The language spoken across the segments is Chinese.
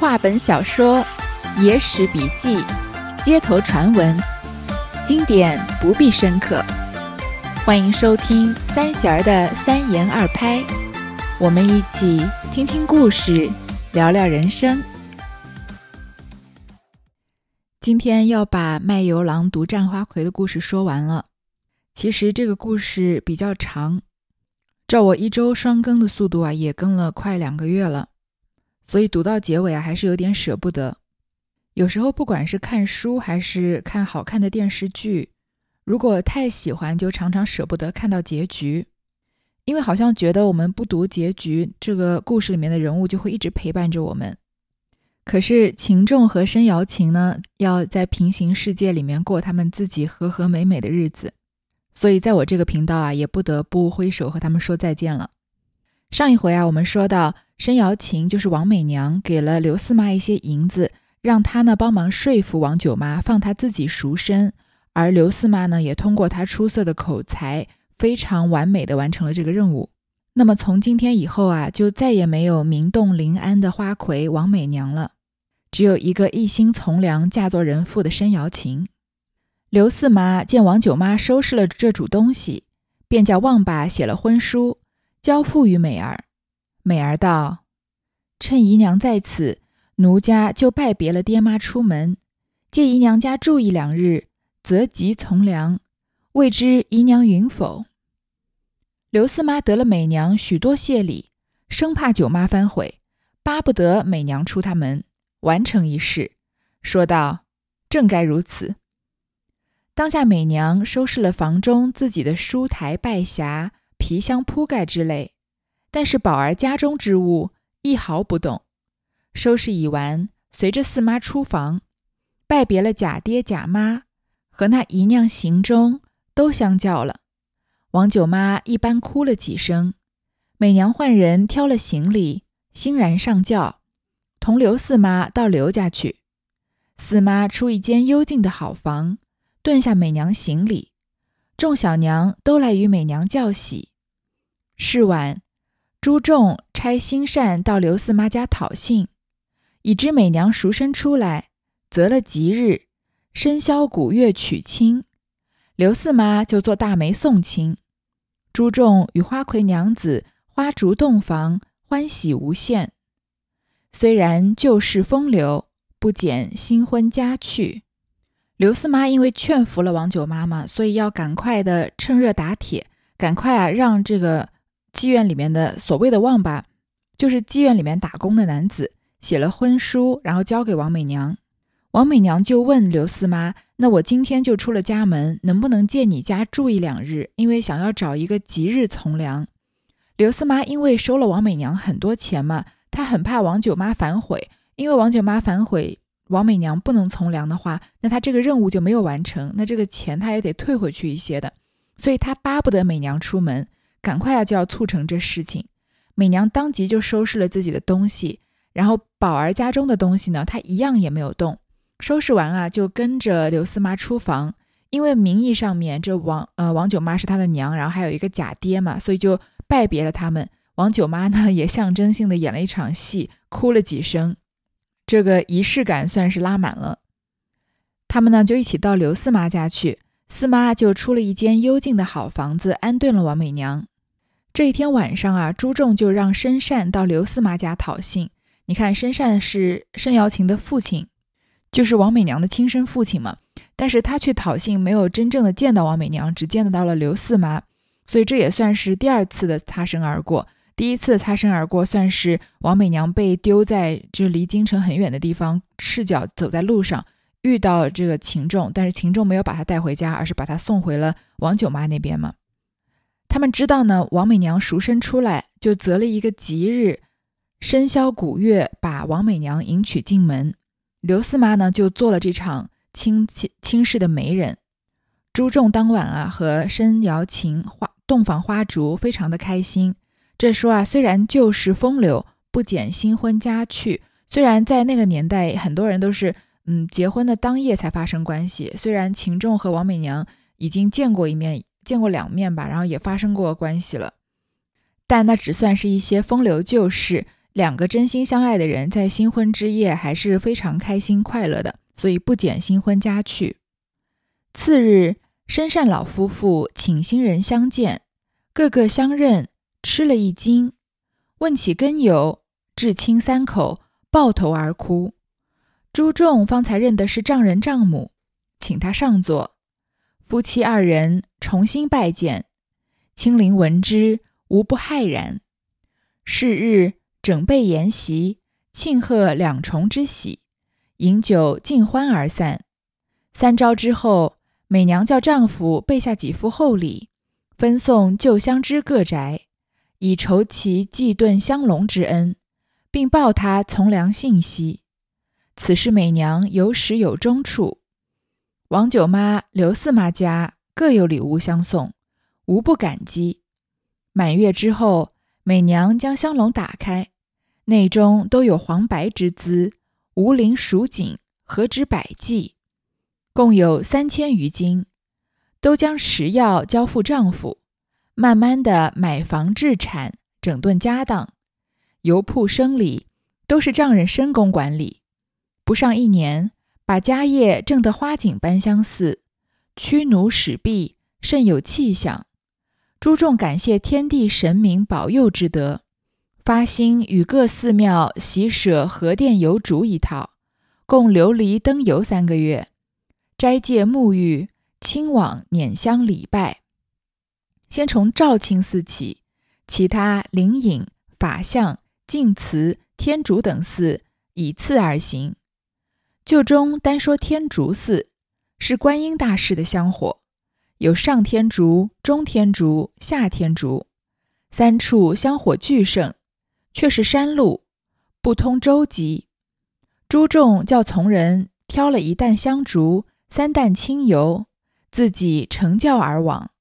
话本小说、野史笔记、街头传闻，经典不必深刻。欢迎收听三弦儿的三言二拍，我们一起听听故事，聊聊人生。今天要把卖油郎独占花魁的故事说完了。其实这个故事比较长，照我一周双更的速度啊，也更了快两个月了。所以读到结尾啊，还是有点舍不得。有时候不管是看书还是看好看的电视剧，如果太喜欢，就常常舍不得看到结局，因为好像觉得我们不读结局，这个故事里面的人物就会一直陪伴着我们。可是秦仲和申瑶琴呢，要在平行世界里面过他们自己和和美美的日子，所以在我这个频道啊，也不得不挥手和他们说再见了。上一回啊，我们说到。申瑶琴就是王美娘给了刘四妈一些银子，让她呢帮忙说服王九妈放她自己赎身，而刘四妈呢也通过她出色的口才，非常完美的完成了这个任务。那么从今天以后啊，就再也没有名动临安的花魁王美娘了，只有一个一心从良嫁作人妇的申瑶琴。刘四妈见王九妈收拾了这主东西，便叫旺爸写了婚书，交付于美儿。美儿道：“趁姨娘在此，奴家就拜别了爹妈出门，借姨娘家住一两日，择吉从良。未知姨娘允否？”刘四妈得了美娘许多谢礼，生怕九妈反悔，巴不得美娘出他门完成一事，说道：“正该如此。”当下美娘收拾了房中自己的书台、拜匣、皮箱、铺盖之类。但是宝儿家中之物一毫不动，收拾已完，随着四妈出房，拜别了假爹假妈，和那姨娘行中都相叫了。王九妈一般哭了几声，美娘换人挑了行李，欣然上轿，同刘四妈到刘家去。四妈出一间幽静的好房，顿下美娘行李，众小娘都来与美娘叫喜。是晚。朱仲差心善到刘四妈家讨信，已知美娘赎身出来，择了吉日，笙箫鼓乐娶亲。刘四妈就做大媒送亲。朱仲与花魁娘子花烛洞房，欢喜无限。虽然旧事风流，不减新婚佳趣。刘四妈因为劝服了王九妈妈，所以要赶快的趁热打铁，赶快啊让这个。妓院里面的所谓的旺吧，就是妓院里面打工的男子写了婚书，然后交给王美娘。王美娘就问刘四妈：“那我今天就出了家门，能不能借你家住一两日？因为想要找一个吉日从良。”刘四妈因为收了王美娘很多钱嘛，她很怕王九妈反悔，因为王九妈反悔，王美娘不能从良的话，那她这个任务就没有完成，那这个钱她也得退回去一些的，所以她巴不得美娘出门。赶快啊，就要促成这事情。美娘当即就收拾了自己的东西，然后宝儿家中的东西呢，她一样也没有动。收拾完啊，就跟着刘四妈出房。因为名义上面这王呃王九妈是她的娘，然后还有一个假爹嘛，所以就拜别了他们。王九妈呢，也象征性的演了一场戏，哭了几声。这个仪式感算是拉满了。他们呢，就一起到刘四妈家去。四妈就出了一间幽静的好房子，安顿了王美娘。这一天晚上啊，朱仲就让申善到刘四妈家讨信。你看，申善是申瑶琴的父亲，就是王美娘的亲生父亲嘛。但是他去讨信，没有真正的见到王美娘，只见得到了刘四妈，所以这也算是第二次的擦身而过。第一次擦身而过，算是王美娘被丢在就离京城很远的地方，赤脚走在路上，遇到这个秦仲，但是秦仲没有把她带回家，而是把她送回了王九妈那边嘛。他们知道呢，王美娘赎身出来，就择了一个吉日，笙箫鼓乐，把王美娘迎娶进门。刘四妈呢，就做了这场亲亲亲事的媒人。朱仲当晚啊，和申瑶琴花洞房花烛，非常的开心。这说啊，虽然旧时风流，不减新婚佳趣。虽然在那个年代，很多人都是嗯结婚的当夜才发生关系。虽然秦仲和王美娘已经见过一面。见过两面吧，然后也发生过关系了，但那只算是一些风流旧事，两个真心相爱的人在新婚之夜还是非常开心快乐的，所以不减新婚佳趣。次日，深善老夫妇请新人相见，个个相认，吃了一惊，问起根由，至亲三口抱头而哭。朱仲方才认的是丈人丈母，请他上座。夫妻二人重新拜见，亲邻闻之，无不骇然。是日整备筵席，庆贺两重之喜，饮酒尽欢而散。三朝之后，美娘叫丈夫备下几副厚礼，分送旧相知各宅，以酬其祭顿相隆之恩，并报他从良信息。此事美娘有始有终处。王九妈、刘四妈家各有礼物相送，无不感激。满月之后，美娘将香笼打开，内中都有黄白之资，无鳞蜀锦，何止百计，共有三千余斤，都将食药交付丈夫，慢慢的买房置产，整顿家当，油铺生理都是丈人深宫管理。不上一年。把家业挣得花锦般相似，驱奴使婢甚有气象。朱仲感谢天地神明保佑之德，发心与各寺庙习舍和殿油烛一套，共琉璃灯油三个月，斋戒沐浴，亲往拈香礼拜。先从肇清寺起，其他灵隐、法相、净慈、天竺等寺以次而行。旧中单说天竺寺是观音大士的香火，有上天竺、中天竺、下天竺三处香火俱盛，却是山路不通舟楫。朱仲叫从人挑了一担香烛、三担清油，自己乘轿而往，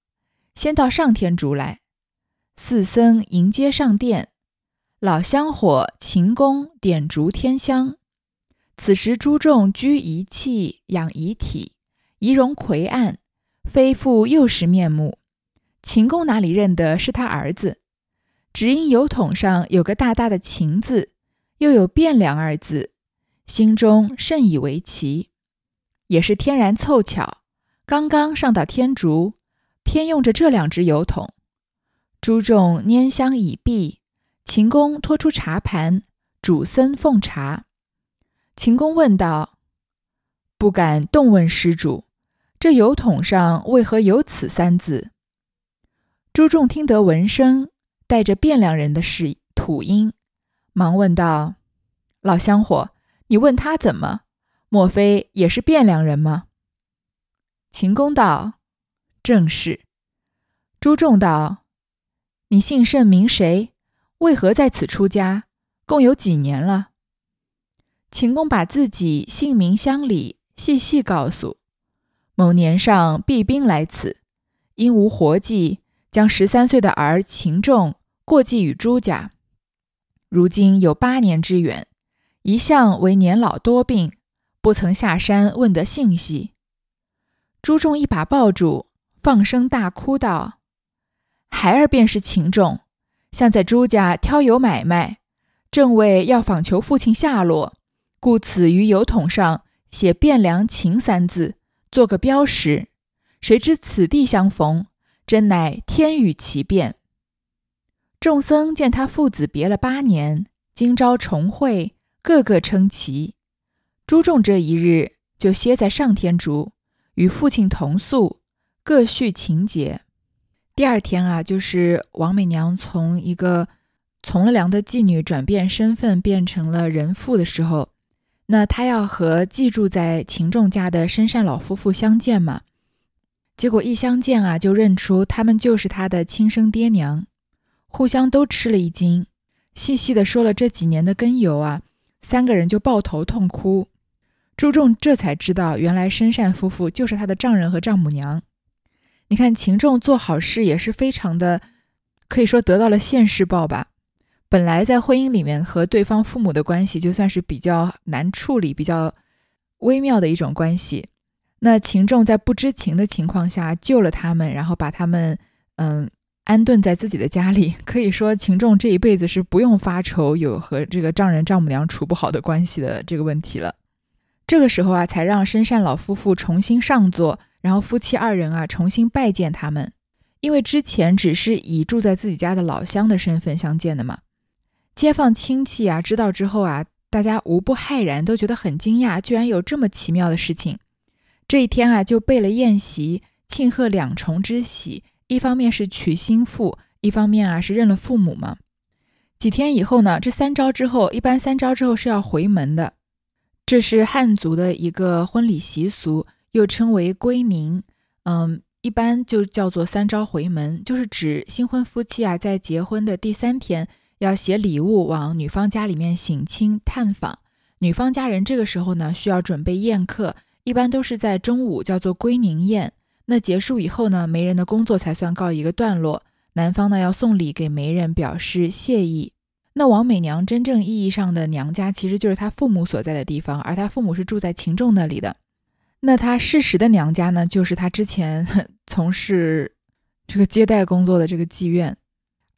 先到上天竺来。四僧迎接上殿，老香火勤工点烛添香。此时，朱重居遗器，养遗体，仪容魁岸，非复幼时面目。秦公哪里认得是他儿子？只因油桶上有个大大的“秦”字，又有“汴梁”二字，心中甚以为奇。也是天然凑巧，刚刚上到天竺，偏用着这两只油桶。朱重拈香已毕，秦公托出茶盘，主僧奉茶。秦公问道：“不敢动问施主，这油桶上为何有此三字？”朱仲听得闻声，带着汴梁人的是土音，忙问道：“老香火，你问他怎么？莫非也是汴梁人吗？”秦公道：“正是。”朱仲道：“你姓甚名谁？为何在此出家？共有几年了？”秦公把自己姓名乡里细细告诉。某年上避兵来此，因无活计，将十三岁的儿秦仲过继与朱家。如今有八年之远，一向为年老多病，不曾下山问得信息。朱仲一把抱住，放声大哭道：“孩儿便是秦仲，向在朱家挑油买卖，正为要访求父亲下落。”故此于油桶上写“汴梁秦”三字，做个标识。谁知此地相逢，真乃天与其变。众僧见他父子别了八年，今朝重会，个个称奇。朱仲这一日就歇在上天竺，与父亲同宿，各叙情节。第二天啊，就是王美娘从一个从了良的妓女转变身份，变成了人妇的时候。那他要和寄住在秦仲家的深善老夫妇相见嘛？结果一相见啊，就认出他们就是他的亲生爹娘，互相都吃了一惊，细细的说了这几年的根由啊，三个人就抱头痛哭。朱仲这才知道，原来深善夫妇就是他的丈人和丈母娘。你看秦仲做好事也是非常的，可以说得到了现世报吧。本来在婚姻里面和对方父母的关系就算是比较难处理、比较微妙的一种关系。那秦仲在不知情的情况下救了他们，然后把他们嗯安顿在自己的家里。可以说，秦仲这一辈子是不用发愁有和这个丈人丈母娘处不好的关系的这个问题了。这个时候啊，才让深善老夫妇重新上座，然后夫妻二人啊重新拜见他们，因为之前只是以住在自己家的老乡的身份相见的嘛。街坊亲戚啊知道之后啊，大家无不骇然，都觉得很惊讶，居然有这么奇妙的事情。这一天啊，就备了宴席，庆贺两重之喜。一方面是娶新妇，一方面啊是认了父母嘛。几天以后呢，这三招之后，一般三招之后是要回门的，这是汉族的一个婚礼习俗，又称为归宁。嗯，一般就叫做三朝回门，就是指新婚夫妻啊，在结婚的第三天要携礼物往女方家里面省亲探访。女方家人这个时候呢，需要准备宴客。一般都是在中午叫做归宁宴，那结束以后呢，媒人的工作才算告一个段落。男方呢要送礼给媒人表示谢意。那王美娘真正意义上的娘家其实就是她父母所在的地方，而她父母是住在秦仲那里的。那她事实的娘家呢，就是她之前 从事这个接待工作的这个妓院，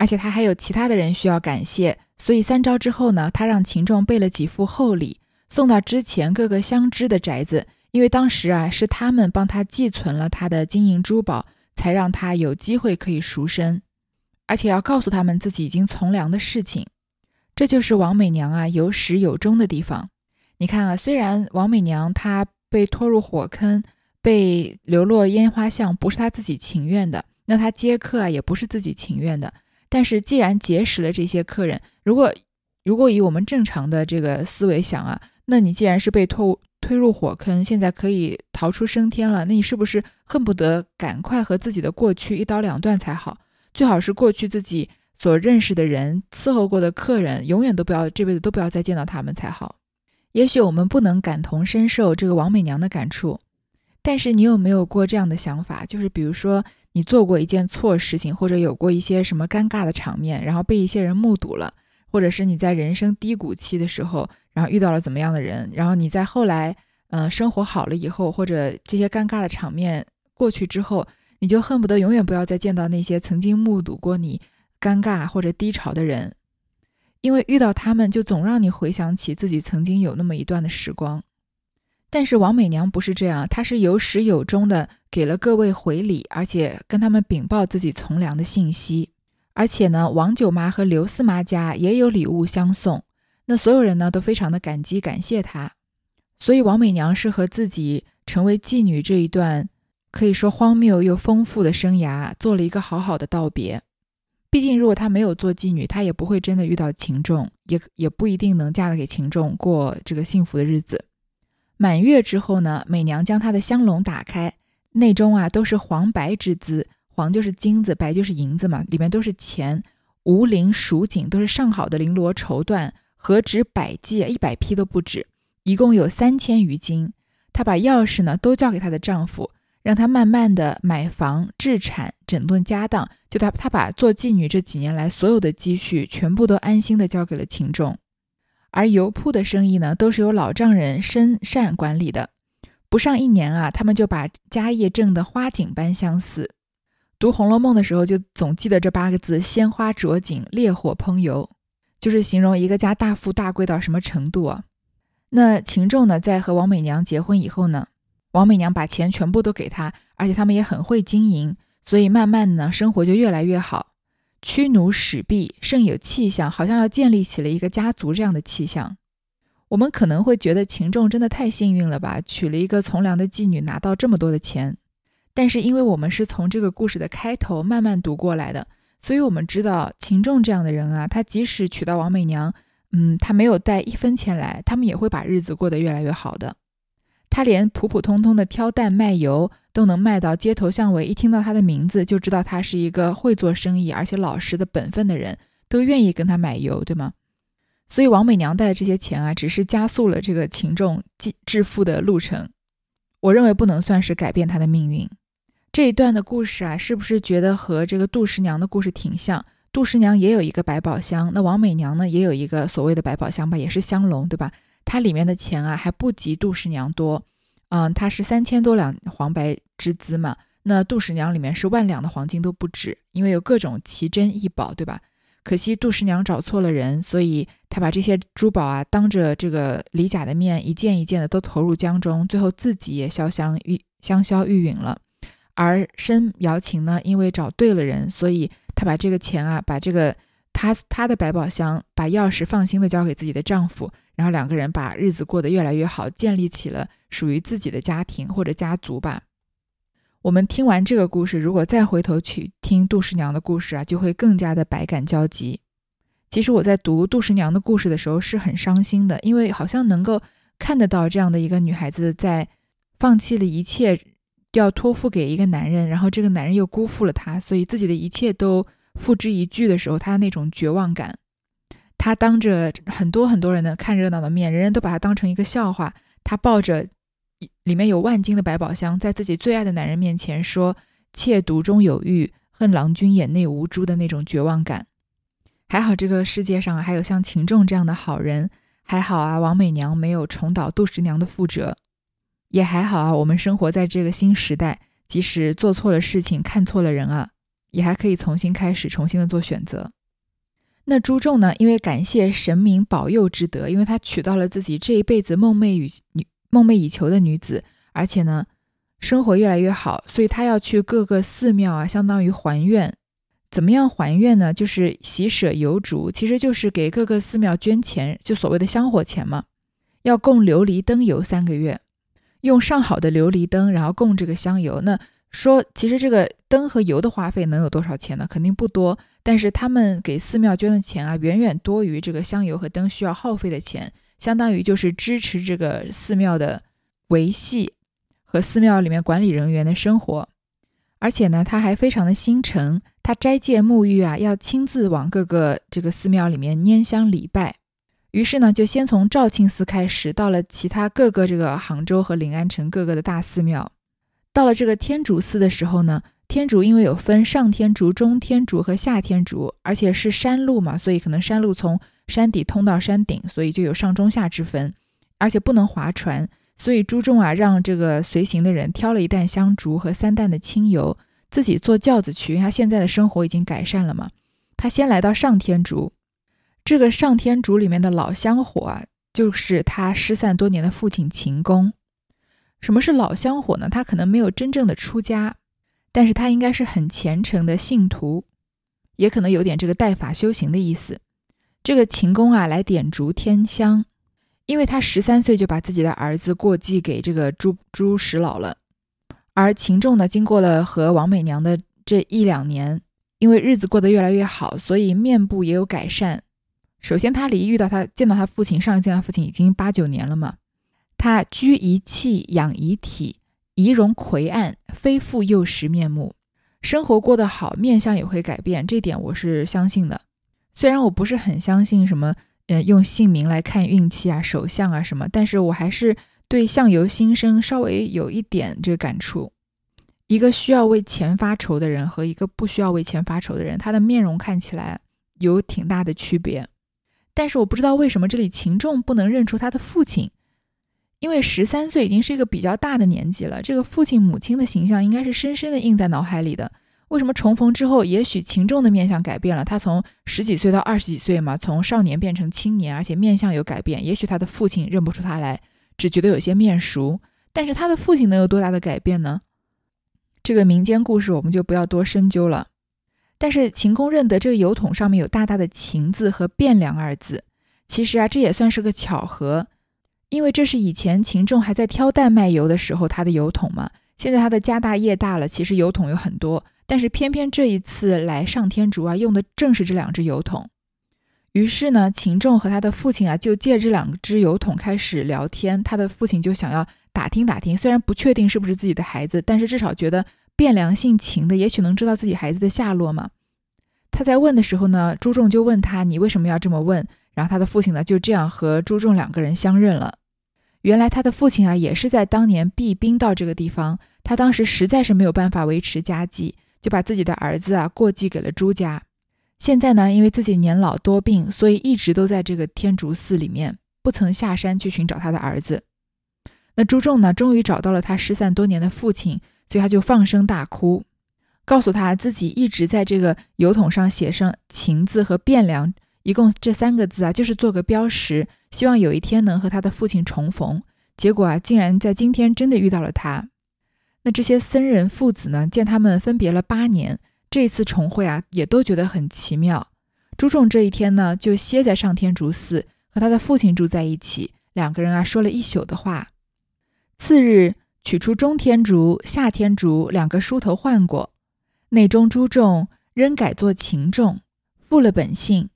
而且他还有其他的人需要感谢。所以三招之后呢，他让秦仲备了几副厚礼，送到之前各个相知的宅子。因为当时啊，是他们帮他寄存了他的金银珠宝，才让他有机会可以赎身，而且要告诉他们自己已经从良的事情。这就是王美娘啊有始有终的地方。你看啊，虽然王美娘她被拖入火坑，被流落烟花巷，不是她自己情愿的，那她接客啊也不是自己情愿的。但是既然结识了这些客人，如果如果以我们正常的这个思维想啊，那你既然是被拖。推入火坑，现在可以逃出升天了，那你是不是恨不得赶快和自己的过去一刀两断才好？最好是过去自己所认识的人、伺候过的客人，永远都不要这辈子都不要再见到他们才好。也许我们不能感同身受这个王美娘的感触，但是你有没有过这样的想法？就是比如说你做过一件错事情，或者有过一些什么尴尬的场面，然后被一些人目睹了，或者是你在人生低谷期的时候。然后遇到了怎么样的人？然后你在后来，呃，生活好了以后，或者这些尴尬的场面过去之后，你就恨不得永远不要再见到那些曾经目睹过你尴尬或者低潮的人，因为遇到他们就总让你回想起自己曾经有那么一段的时光。但是王美娘不是这样，她是有始有终的给了各位回礼，而且跟他们禀报自己从良的信息，而且呢，王九妈和刘四妈家也有礼物相送。那所有人呢都非常的感激感谢她，所以王美娘是和自己成为妓女这一段可以说荒谬又丰富的生涯做了一个好好的道别。毕竟如果她没有做妓女，她也不会真的遇到秦仲，也也不一定能嫁得给秦仲过这个幸福的日子。满月之后呢，美娘将她的香笼打开，内中啊都是黄白之资，黄就是金子，白就是银子嘛，里面都是钱，无绫蜀锦都是上好的绫罗绸缎。何止百计，一百匹都不止，一共有三千余斤。她把钥匙呢都交给她的丈夫，让他慢慢的买房置产，整顿家当。就她，她把做妓女这几年来所有的积蓄全部都安心的交给了秦仲。而油铺的生意呢，都是由老丈人申善管理的。不上一年啊，他们就把家业挣得花锦般相似。读《红楼梦》的时候，就总记得这八个字：鲜花着锦，烈火烹油。就是形容一个家大富大贵到什么程度啊？那秦仲呢，在和王美娘结婚以后呢，王美娘把钱全部都给他，而且他们也很会经营，所以慢慢呢，生活就越来越好，驱奴使婢，甚有气象，好像要建立起了一个家族这样的气象。我们可能会觉得秦仲真的太幸运了吧，娶了一个从良的妓女，拿到这么多的钱。但是因为我们是从这个故事的开头慢慢读过来的。所以，我们知道秦仲这样的人啊，他即使娶到王美娘，嗯，他没有带一分钱来，他们也会把日子过得越来越好的。他连普普通通的挑担卖油都能卖到街头巷尾，一听到他的名字就知道他是一个会做生意而且老实的本分的人，都愿意跟他买油，对吗？所以，王美娘带的这些钱啊，只是加速了这个秦仲致致富的路程。我认为不能算是改变他的命运。这一段的故事啊，是不是觉得和这个杜十娘的故事挺像？杜十娘也有一个百宝箱，那王美娘呢，也有一个所谓的百宝箱吧，也是香笼，对吧？它里面的钱啊，还不及杜十娘多，嗯，它是三千多两黄白之资嘛。那杜十娘里面是万两的黄金都不止，因为有各种奇珍异宝，对吧？可惜杜十娘找错了人，所以她把这些珠宝啊，当着这个李甲的面，一件一件的都投入江中，最后自己也潇湘玉香消玉殒了。而申瑶琴呢，因为找对了人，所以她把这个钱啊，把这个她她的百宝箱，把钥匙放心的交给自己的丈夫，然后两个人把日子过得越来越好，建立起了属于自己的家庭或者家族吧。我们听完这个故事，如果再回头去听杜十娘的故事啊，就会更加的百感交集。其实我在读杜十娘的故事的时候是很伤心的，因为好像能够看得到这样的一个女孩子在放弃了一切，要托付给一个男人，然后这个男人又辜负了她，所以自己的一切都付之一炬的时候，他那种绝望感。他当着很多很多人的看热闹的面，人人都把他当成一个笑话。他抱着。里面有万金的百宝箱，在自己最爱的男人面前说“妾独中有玉，恨郎君眼内无珠”的那种绝望感。还好这个世界上还有像秦仲这样的好人，还好啊，王美娘没有重蹈杜十娘的覆辙，也还好啊，我们生活在这个新时代，即使做错了事情，看错了人啊，也还可以重新开始，重新的做选择。那朱仲呢？因为感谢神明保佑之德，因为他娶到了自己这一辈子梦寐以女。梦寐以求的女子，而且呢，生活越来越好，所以他要去各个寺庙啊，相当于还愿。怎么样还愿呢？就是喜舍油烛，其实就是给各个寺庙捐钱，就所谓的香火钱嘛。要供琉璃灯油三个月，用上好的琉璃灯，然后供这个香油。那说，其实这个灯和油的花费能有多少钱呢？肯定不多。但是他们给寺庙捐的钱啊，远远多于这个香油和灯需要耗费的钱。相当于就是支持这个寺庙的维系和寺庙里面管理人员的生活，而且呢，他还非常的心诚，他斋戒沐浴啊，要亲自往各个这个寺庙里面拈香礼拜。于是呢，就先从肇庆寺开始，到了其他各个这个杭州和临安城各个的大寺庙。到了这个天竺寺的时候呢，天竺因为有分上天竺、中天竺和下天竺，而且是山路嘛，所以可能山路从山底通到山顶，所以就有上中下之分，而且不能划船，所以朱重啊让这个随行的人挑了一担香烛和三担的清油，自己坐轿子去，因为他现在的生活已经改善了嘛。他先来到上天竺，这个上天竺里面的老香火啊，就是他失散多年的父亲秦公。什么是老香火呢？他可能没有真正的出家，但是他应该是很虔诚的信徒，也可能有点这个代法修行的意思。这个秦公啊，来点烛添香，因为他十三岁就把自己的儿子过继给这个朱朱石老了。而秦仲呢，经过了和王美娘的这一两年，因为日子过得越来越好，所以面部也有改善。首先，他离遇到他见到他父亲，上一见他父亲已经八九年了嘛。他居一气，养一体，仪容魁岸，非复幼时面目。生活过得好，面相也会改变，这点我是相信的。虽然我不是很相信什么，呃，用姓名来看运气啊、手相啊什么，但是我还是对相由心生稍微有一点这个感触。一个需要为钱发愁的人和一个不需要为钱发愁的人，他的面容看起来有挺大的区别。但是我不知道为什么这里秦仲不能认出他的父亲，因为十三岁已经是一个比较大的年纪了，这个父亲母亲的形象应该是深深的印在脑海里的。为什么重逢之后，也许秦仲的面相改变了？他从十几岁到二十几岁嘛，从少年变成青年，而且面相有改变。也许他的父亲认不出他来，只觉得有些面熟。但是他的父亲能有多大的改变呢？这个民间故事我们就不要多深究了。但是秦公认得这个油桶上面有大大的“秦”字和“汴梁”二字。其实啊，这也算是个巧合，因为这是以前秦仲还在挑担卖油的时候他的油桶嘛。现在他的家大业大了，其实油桶有很多。但是偏偏这一次来上天竺啊，用的正是这两只油桶。于是呢，秦仲和他的父亲啊，就借这两只油桶开始聊天。他的父亲就想要打听打听，虽然不确定是不是自己的孩子，但是至少觉得汴梁姓秦的，也许能知道自己孩子的下落嘛。他在问的时候呢，朱仲就问他：“你为什么要这么问？”然后他的父亲呢，就这样和朱仲两个人相认了。原来他的父亲啊，也是在当年避兵到这个地方，他当时实在是没有办法维持家计。就把自己的儿子啊过继给了朱家。现在呢，因为自己年老多病，所以一直都在这个天竺寺里面，不曾下山去寻找他的儿子。那朱仲呢，终于找到了他失散多年的父亲，所以他就放声大哭，告诉他自己一直在这个油桶上写上“情”字和“汴梁”，一共这三个字啊，就是做个标识，希望有一天能和他的父亲重逢。结果啊，竟然在今天真的遇到了他。那这些僧人父子呢，见他们分别了八年，这一次重会啊，也都觉得很奇妙。朱仲这一天呢，就歇在上天竺寺，和他的父亲住在一起，两个人啊，说了一宿的话。次日。取出中天竺、下天竺两个梳头换过，内中朱重仍改作秦众，复了本性。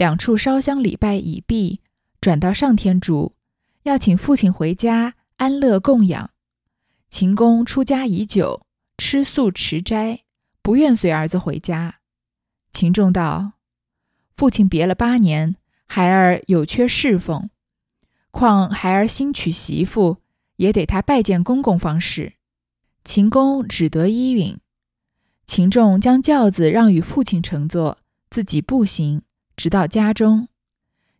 两处烧香礼拜已毕，转到上天竺，要请父亲回家安乐供养。秦公出家已久，吃素持斋，不愿随儿子回家。秦仲道：“父亲别了八年，孩儿有缺侍奉，况孩儿新娶媳妇。”也得他拜见公公方是。秦公只得依允。秦仲将轿子让与父亲乘坐，自己步行，直到家中。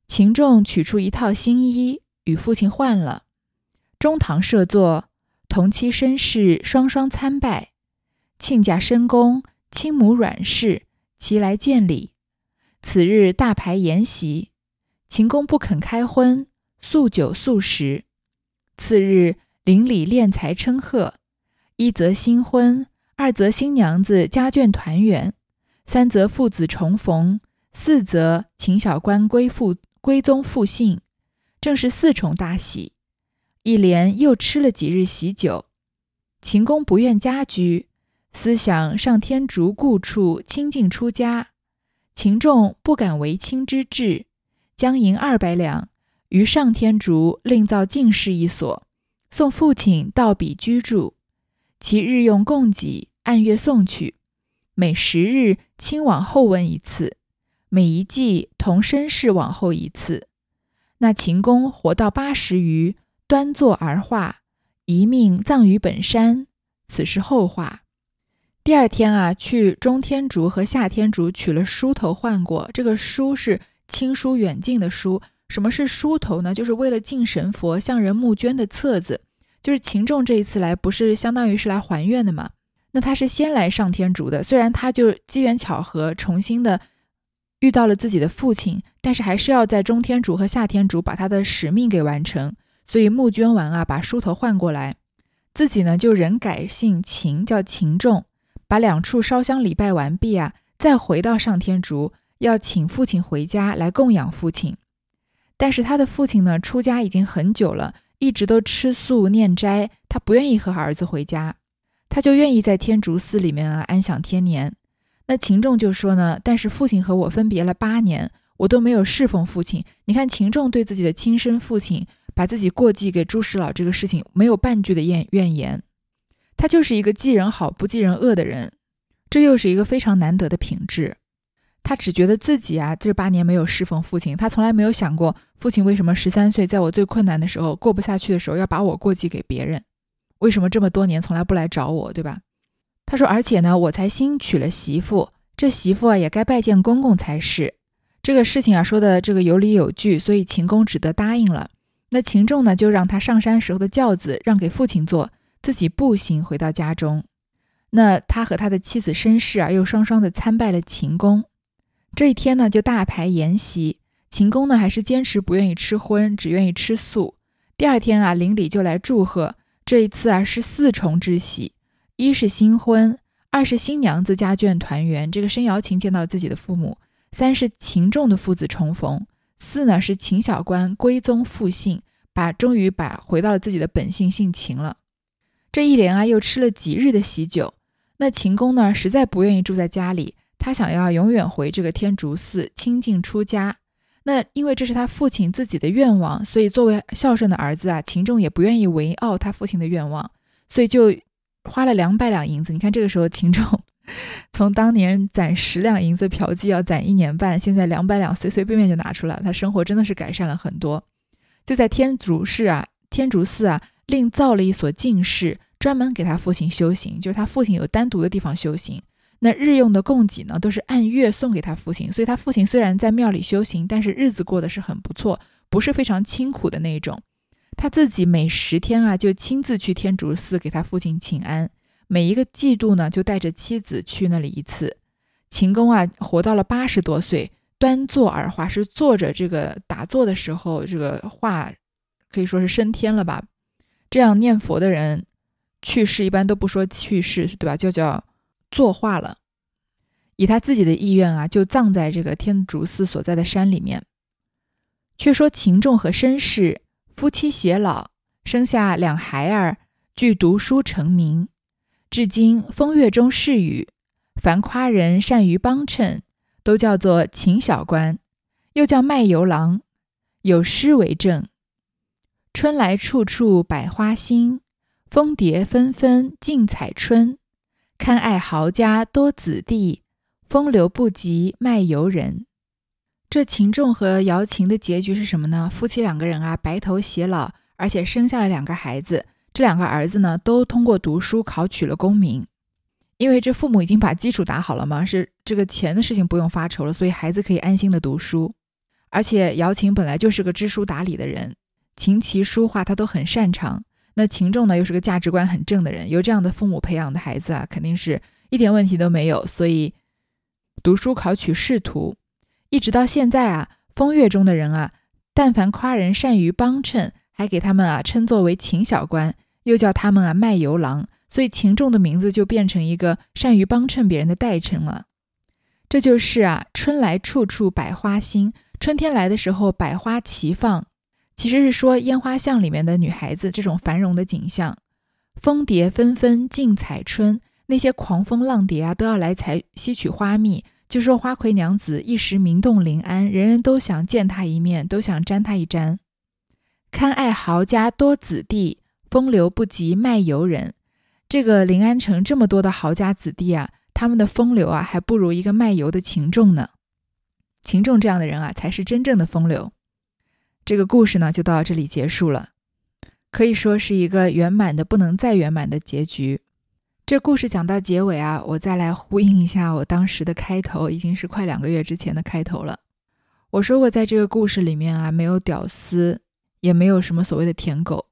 秦仲取出一套新衣与父亲换了。中堂设座，同妻绅士双双参拜。亲家深宫，亲母阮氏齐来见礼。此日大排筵席，秦公不肯开荤，素酒素食。次日，邻里敛财称贺，一则新婚，二则新娘子家眷团圆，三则父子重逢，四则秦小官归父归宗复姓，正是四重大喜。一连又吃了几日喜酒。秦公不愿家居，思想上天竺故处清净出家。秦仲不敢违亲之志，将银二百两。于上天竺另造净室一所，送父亲到彼居住。其日用供给，按月送去。每十日亲往后问一次，每一季同绅士往后一次。那秦公活到八十余，端坐而化，一命葬于本山。此是后话。第二天啊，去中天竺和下天竺取了梳头换过。这个梳是亲疏远近的梳。什么是梳头呢？就是为了敬神佛向人募捐的册子。就是秦仲这一次来，不是相当于是来还愿的吗？那他是先来上天竺的，虽然他就机缘巧合重新的遇到了自己的父亲，但是还是要在中天竺和下天竺把他的使命给完成。所以募捐完啊，把梳头换过来，自己呢就人改姓秦，叫秦仲，把两处烧香礼拜完毕啊，再回到上天竺，要请父亲回家来供养父亲。但是他的父亲呢，出家已经很久了，一直都吃素念斋，他不愿意和儿子回家，他就愿意在天竺寺里面啊安享天年。那秦仲就说呢，但是父亲和我分别了八年，我都没有侍奉父亲。你看秦仲对自己的亲生父亲把自己过继给朱石老这个事情，没有半句的怨怨言，他就是一个记人好不记人恶的人，这又是一个非常难得的品质。他只觉得自己啊，这八年没有侍奉父亲，他从来没有想过父亲为什么十三岁，在我最困难的时候、过不下去的时候，要把我过继给别人？为什么这么多年从来不来找我，对吧？他说，而且呢，我才新娶了媳妇，这媳妇啊也该拜见公公才是。这个事情啊说的这个有理有据，所以秦公只得答应了。那秦仲呢，就让他上山时候的轿子让给父亲坐，自己步行回到家中。那他和他的妻子申氏啊，又双双的参拜了秦公。这一天呢，就大排筵席。秦公呢，还是坚持不愿意吃荤，只愿意吃素。第二天啊，邻里就来祝贺。这一次啊，是四重之喜：一是新婚，二是新娘子家眷团圆，这个申瑶琴见到了自己的父母；三是秦仲的父子重逢；四呢是秦小官归宗复姓，把终于把回到了自己的本姓，姓秦了。这一连啊，又吃了几日的喜酒。那秦公呢，实在不愿意住在家里。他想要永远回这个天竺寺清净出家，那因为这是他父亲自己的愿望，所以作为孝顺的儿子啊，秦仲也不愿意违拗他父亲的愿望，所以就花了两百两银子。你看这个时候秦仲从当年攒十两银子嫖妓要攒一年半，现在两百两随随便便就拿出来，他生活真的是改善了很多。就在天竺寺啊，天竺寺啊，另造了一所净室，专门给他父亲修行，就是他父亲有单独的地方修行。那日用的供给呢，都是按月送给他父亲，所以他父亲虽然在庙里修行，但是日子过得是很不错，不是非常清苦的那种。他自己每十天啊，就亲自去天竺寺给他父亲请安，每一个季度呢就带着妻子去那里一次。秦公啊，活到了八十多岁，端坐而画，是坐着这个打坐的时候，这个画可以说是升天了吧。这样念佛的人去世一般都不说去世，对吧？就叫坐化了。以他自己的意愿啊，就葬在这个天竺寺所在的山里面。却说秦仲和申氏夫妻偕老，生下两孩儿，俱读书成名，至今风月中侍语，凡夸人善于帮衬，都叫做秦小官，又叫卖油郎。有诗为证：“春来处处百花新，蜂蝶纷纷竞采春。堪爱豪家多子弟。”风流不及卖油人，这秦仲和姚琴的结局是什么呢？夫妻两个人啊，白头偕老，而且生下了两个孩子。这两个儿子呢，都通过读书考取了功名。因为这父母已经把基础打好了嘛，是这个钱的事情不用发愁了，所以孩子可以安心的读书。而且姚琴本来就是个知书达理的人，琴棋书画他都很擅长。那秦仲呢，又是个价值观很正的人，由这样的父母培养的孩子啊，肯定是一点问题都没有。所以。读书考取仕途，一直到现在啊，风月中的人啊，但凡夸人善于帮衬，还给他们啊称作为秦小官，又叫他们啊卖油郎，所以秦仲的名字就变成一个善于帮衬别人的代称了。这就是啊，春来处处百花新，春天来的时候百花齐放，其实是说烟花巷里面的女孩子这种繁荣的景象，蜂蝶纷纷竞采春。那些狂蜂浪蝶啊，都要来采吸取花蜜。就说花魁娘子一时名动临安，人人都想见她一面，都想沾她一沾。堪爱豪家多子弟，风流不及卖油人。这个临安城这么多的豪家子弟啊，他们的风流啊，还不如一个卖油的秦仲呢。秦仲这样的人啊，才是真正的风流。这个故事呢，就到这里结束了，可以说是一个圆满的不能再圆满的结局。这故事讲到结尾啊，我再来呼应一下我当时的开头，已经是快两个月之前的开头了。我说过，在这个故事里面啊，没有屌丝，也没有什么所谓的舔狗，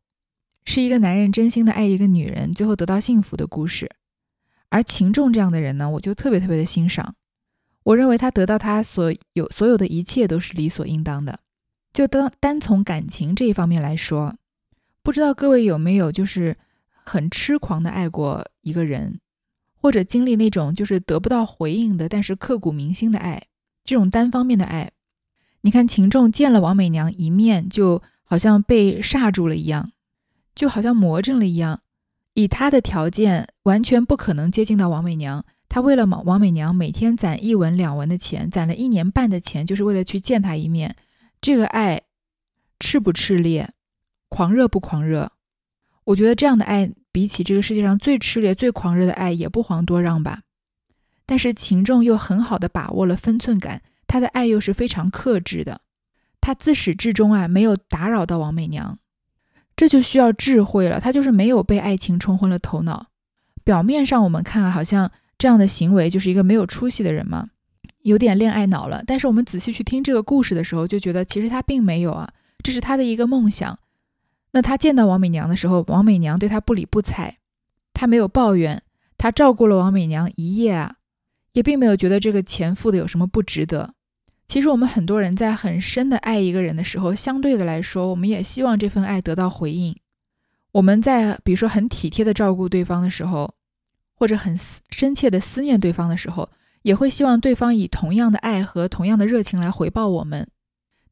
是一个男人真心的爱一个女人，最后得到幸福的故事。而秦仲这样的人呢，我就特别特别的欣赏。我认为他得到他所有所有的一切都是理所应当的。就单单从感情这一方面来说，不知道各位有没有就是。很痴狂的爱过一个人，或者经历那种就是得不到回应的，但是刻骨铭心的爱，这种单方面的爱。你看秦仲见了王美娘一面，就好像被煞住了一样，就好像魔怔了一样。以他的条件，完全不可能接近到王美娘。他为了王美娘，每天攒一文两文的钱，攒了一年半的钱，就是为了去见她一面。这个爱，炽不炽烈，狂热不狂热？我觉得这样的爱。比起这个世界上最炽烈、最狂热的爱，也不遑多让吧。但是秦仲又很好的把握了分寸感，他的爱又是非常克制的。他自始至终啊，没有打扰到王美娘，这就需要智慧了。他就是没有被爱情冲昏了头脑。表面上我们看好像这样的行为就是一个没有出息的人嘛，有点恋爱脑了。但是我们仔细去听这个故事的时候，就觉得其实他并没有啊，这是他的一个梦想。那他见到王美娘的时候，王美娘对他不理不睬，他没有抱怨，他照顾了王美娘一夜啊，也并没有觉得这个钱付的有什么不值得。其实我们很多人在很深的爱一个人的时候，相对的来说，我们也希望这份爱得到回应。我们在比如说很体贴的照顾对方的时候，或者很深切的思念对方的时候，也会希望对方以同样的爱和同样的热情来回报我们。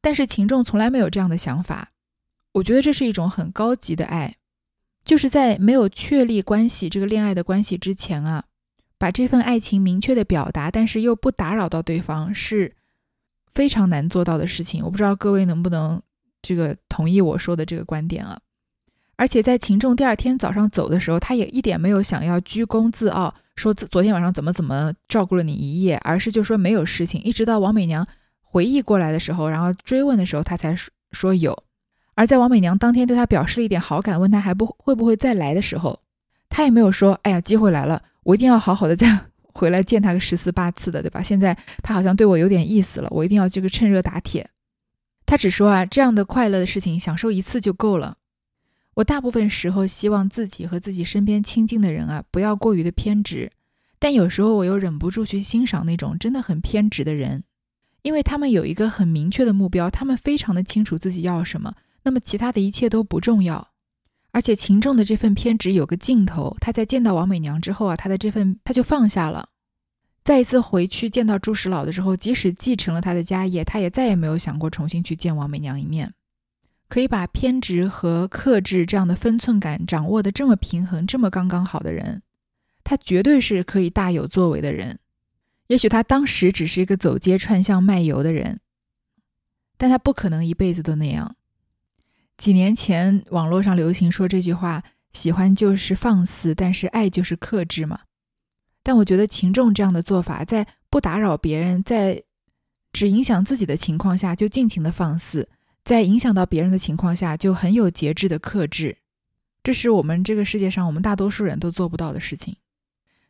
但是秦仲从来没有这样的想法。我觉得这是一种很高级的爱，就是在没有确立关系这个恋爱的关系之前啊，把这份爱情明确的表达，但是又不打扰到对方，是非常难做到的事情。我不知道各位能不能这个同意我说的这个观点啊？而且在秦仲第二天早上走的时候，他也一点没有想要居功自傲，说昨天晚上怎么怎么照顾了你一夜，而是就说没有事情。一直到王美娘回忆过来的时候，然后追问的时候，他才说有。而在王美娘当天对他表示了一点好感，问他还不会不会再来的时候，他也没有说：“哎呀，机会来了，我一定要好好的再回来见他个十次八次的，对吧？”现在他好像对我有点意思了，我一定要这个趁热打铁。他只说啊，这样的快乐的事情享受一次就够了。我大部分时候希望自己和自己身边亲近的人啊，不要过于的偏执，但有时候我又忍不住去欣赏那种真的很偏执的人，因为他们有一个很明确的目标，他们非常的清楚自己要什么，那么其他的一切都不重要。而且秦仲的这份偏执有个尽头，他在见到王美娘之后啊，他的这份他就放下了。再一次回去见到朱石老的时候，即使继承了他的家业，他也再也没有想过重新去见王美娘一面。可以把偏执和克制这样的分寸感掌握的这么平衡、这么刚刚好的人，他绝对是可以大有作为的人。也许他当时只是一个走街串巷卖油的人，但他不可能一辈子都那样。几年前网络上流行说这句话：“喜欢就是放肆，但是爱就是克制嘛。”但我觉得秦仲这样的做法，在不打扰别人、在只影响自己的情况下，就尽情的放肆。在影响到别人的情况下，就很有节制的克制，这是我们这个世界上我们大多数人都做不到的事情。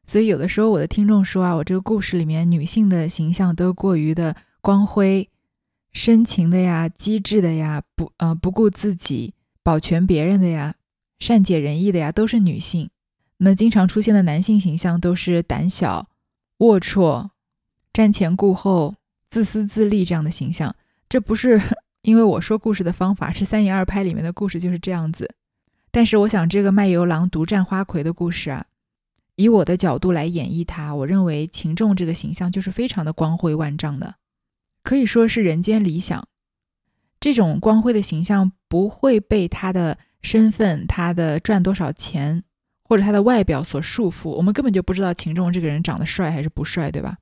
所以有的时候我的听众说啊，我这个故事里面女性的形象都过于的光辉、深情的呀、机智的呀、不呃不顾自己、保全别人的呀、善解人意的呀，都是女性。那经常出现的男性形象都是胆小、龌龊、瞻前顾后、自私自利这样的形象。这不是。因为我说故事的方法是三言二拍里面的故事就是这样子，但是我想这个卖油郎独占花魁的故事啊，以我的角度来演绎它，我认为秦仲这个形象就是非常的光辉万丈的，可以说是人间理想。这种光辉的形象不会被他的身份、他的赚多少钱或者他的外表所束缚，我们根本就不知道秦仲这个人长得帅还是不帅，对吧？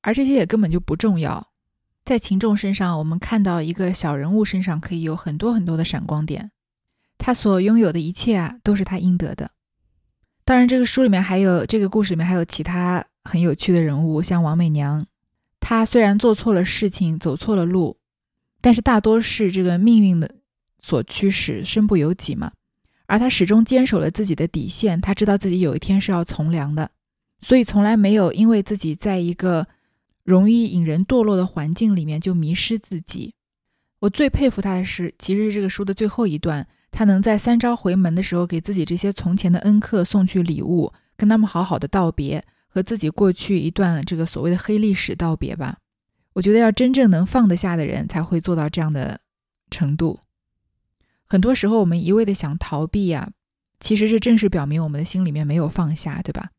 而这些也根本就不重要。在秦仲身上，我们看到一个小人物身上可以有很多很多的闪光点。他所拥有的一切啊，都是他应得的。当然，这个书里面还有这个故事里面还有其他很有趣的人物，像王美娘。他虽然做错了事情，走错了路，但是大多是这个命运的所驱使，身不由己嘛。而他始终坚守了自己的底线，他知道自己有一天是要从良的，所以从来没有因为自己在一个。容易引人堕落的环境里面就迷失自己。我最佩服他的是，其实这个书的最后一段，他能在三朝回门的时候给自己这些从前的恩客送去礼物，跟他们好好的道别，和自己过去一段这个所谓的黑历史道别吧。我觉得要真正能放得下的人才会做到这样的程度。很多时候我们一味的想逃避呀，其实这正是表明我们的心里面没有放下，对吧？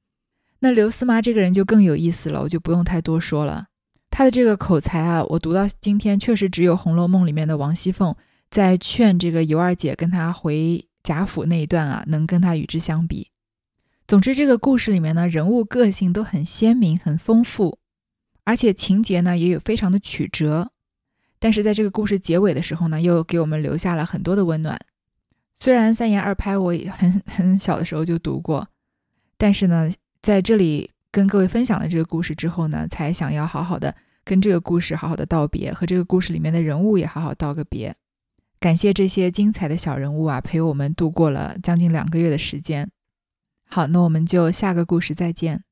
那刘思妈这个人就更有意思了，我就不用太多说了。她的这个口才啊，我读到今天确实只有《红楼梦》里面的王熙凤在劝这个尤二姐跟她回贾府那一段啊，能跟她与之相比。总之，这个故事里面呢，人物个性都很鲜明、很丰富，而且情节呢也有非常的曲折。但是在这个故事结尾的时候呢，又给我们留下了很多的温暖。虽然三言二拍我也很 很小的时候就读过，但是呢。在这里跟各位分享了这个故事之后呢，才想要好好的跟这个故事好好的道别，和这个故事里面的人物也好好道个别。感谢这些精彩的小人物啊，陪我们度过了将近两个月的时间。好，那我们就下个故事再见。